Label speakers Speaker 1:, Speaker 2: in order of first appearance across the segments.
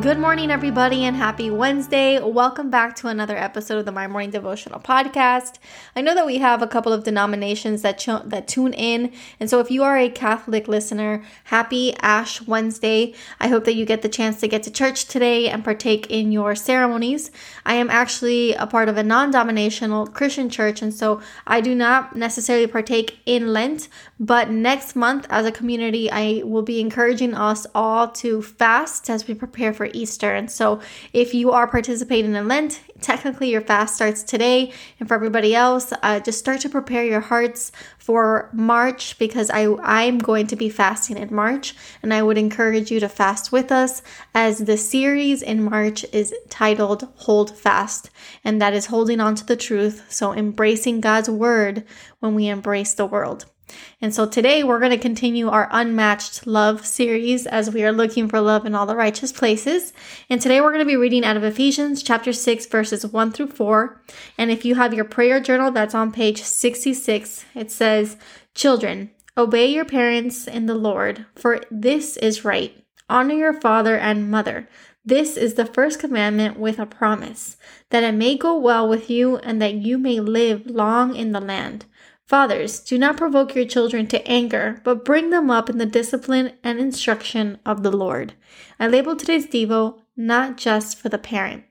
Speaker 1: Good morning, everybody, and happy Wednesday. Welcome back to another episode of the My Morning Devotional Podcast. I know that we have a couple of denominations that, that tune in, and so if you are a Catholic listener, happy Ash Wednesday. I hope that you get the chance to get to church today and partake in your ceremonies. I am actually a part of a non denominational Christian church, and so I do not necessarily partake in Lent, but next month, as a community, I will be encouraging us all to fast as we prepare for Easter. And so, if you are participating in Lent, technically your fast starts today. And for everybody else, uh, just start to prepare your hearts for March because I I'm going to be fasting in March, and I would encourage you to fast with us as the series in March is titled "Hold Fast," and that is holding on to the truth. So embracing God's word when we embrace the world. And so today we're going to continue our unmatched love series as we are looking for love in all the righteous places. And today we're going to be reading out of Ephesians chapter 6 verses 1 through 4. And if you have your prayer journal that's on page 66, it says, "Children, obey your parents in the Lord, for this is right. Honor your father and mother." This is the first commandment with a promise, that it may go well with you and that you may live long in the land. Fathers, do not provoke your children to anger, but bring them up in the discipline and instruction of the Lord. I labeled today's Devo not just for the parent.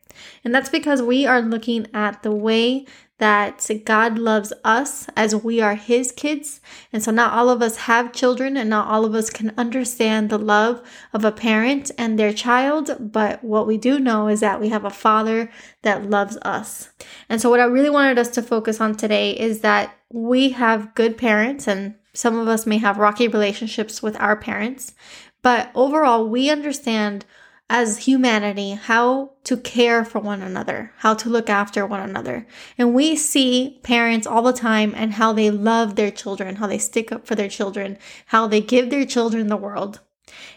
Speaker 1: And that's because we are looking at the way that God loves us as we are His kids. And so, not all of us have children, and not all of us can understand the love of a parent and their child. But what we do know is that we have a Father that loves us. And so, what I really wanted us to focus on today is that we have good parents, and some of us may have rocky relationships with our parents. But overall, we understand as humanity how to care for one another, how to look after one another. And we see parents all the time and how they love their children, how they stick up for their children, how they give their children the world.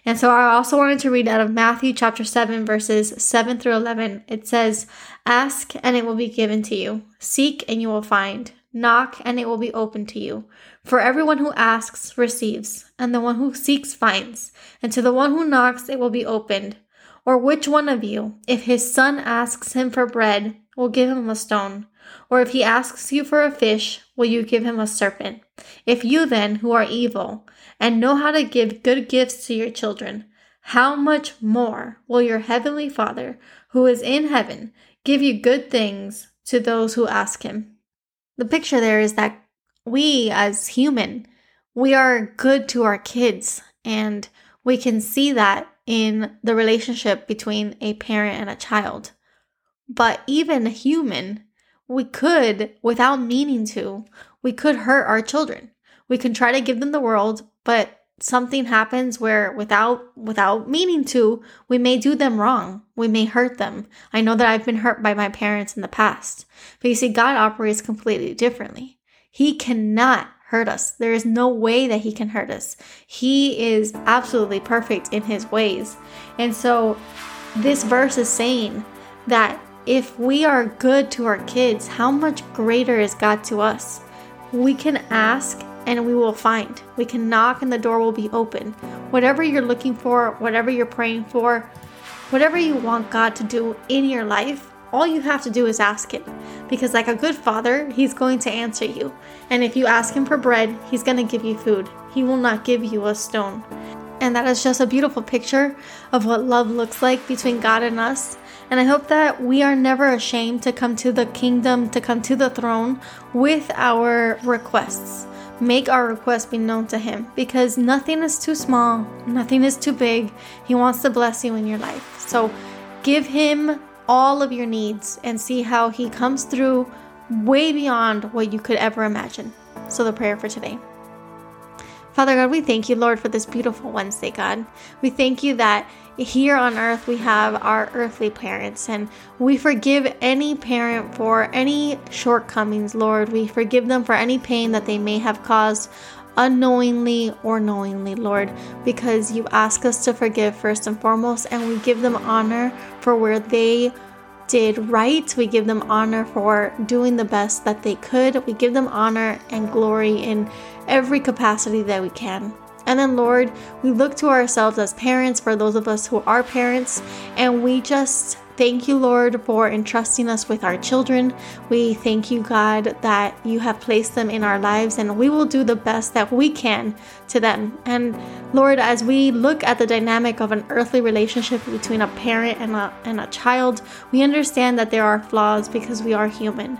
Speaker 1: And so I also wanted to read out of Matthew chapter 7, verses 7 through 11. It says, Ask and it will be given to you, seek and you will find, knock and it will be open to you. For everyone who asks receives, and the one who seeks finds, and to the one who knocks it will be opened. Or which one of you, if his son asks him for bread, will give him a stone? Or if he asks you for a fish, will you give him a serpent? If you then, who are evil, and know how to give good gifts to your children, how much more will your heavenly Father, who is in heaven, give you good things to those who ask him? The picture there is that we, as human, we are good to our kids, and we can see that in the relationship between a parent and a child. But even a human, we could, without meaning to, we could hurt our children. We can try to give them the world, but something happens where without without meaning to, we may do them wrong. We may hurt them. I know that I've been hurt by my parents in the past. But you see God operates completely differently. He cannot hurt us. There is no way that he can hurt us. He is absolutely perfect in his ways. And so this verse is saying that if we are good to our kids, how much greater is God to us? We can ask and we will find. We can knock and the door will be open. Whatever you're looking for, whatever you're praying for, whatever you want God to do in your life, all you have to do is ask Him. Because, like a good father, He's going to answer you. And if you ask Him for bread, He's going to give you food. He will not give you a stone. And that is just a beautiful picture of what love looks like between God and us. And I hope that we are never ashamed to come to the kingdom, to come to the throne with our requests. Make our requests be known to Him because nothing is too small, nothing is too big. He wants to bless you in your life. So give Him all of your needs and see how He comes through way beyond what you could ever imagine. So, the prayer for today Father God, we thank you, Lord, for this beautiful Wednesday, God. We thank you that here on earth we have our earthly parents and we forgive any parent for any shortcomings, Lord. We forgive them for any pain that they may have caused unknowingly or knowingly, Lord, because you ask us to forgive first and foremost, and we give them honor for where they did right. We give them honor for doing the best that they could. We give them honor and glory in every capacity that we can. And then, Lord, we look to ourselves as parents for those of us who are parents, and we just Thank you, Lord, for entrusting us with our children. We thank you, God, that you have placed them in our lives and we will do the best that we can to them. And Lord, as we look at the dynamic of an earthly relationship between a parent and a, and a child, we understand that there are flaws because we are human.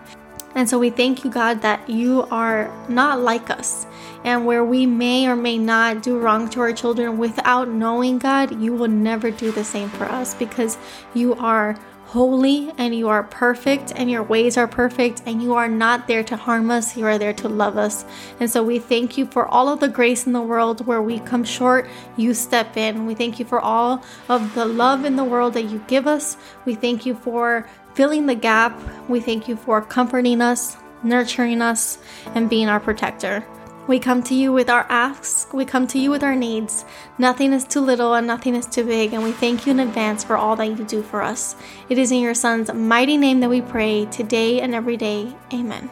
Speaker 1: And so we thank you, God, that you are not like us. And where we may or may not do wrong to our children without knowing God, you will never do the same for us because you are holy and you are perfect and your ways are perfect and you are not there to harm us you are there to love us and so we thank you for all of the grace in the world where we come short you step in we thank you for all of the love in the world that you give us we thank you for filling the gap. We thank you for comforting us, nurturing us, and being our protector. We come to you with our asks, we come to you with our needs. Nothing is too little and nothing is too big, and we thank you in advance for all that you do for us. It is in your Son's mighty name that we pray today and every day. Amen.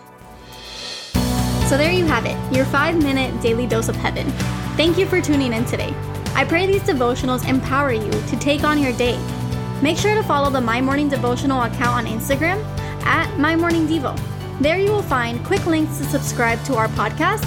Speaker 2: So there you have it, your five minute daily dose of heaven. Thank you for tuning in today. I pray these devotionals empower you to take on your day Make sure to follow the My Morning Devotional account on Instagram at My Morning Devo. There you will find quick links to subscribe to our podcast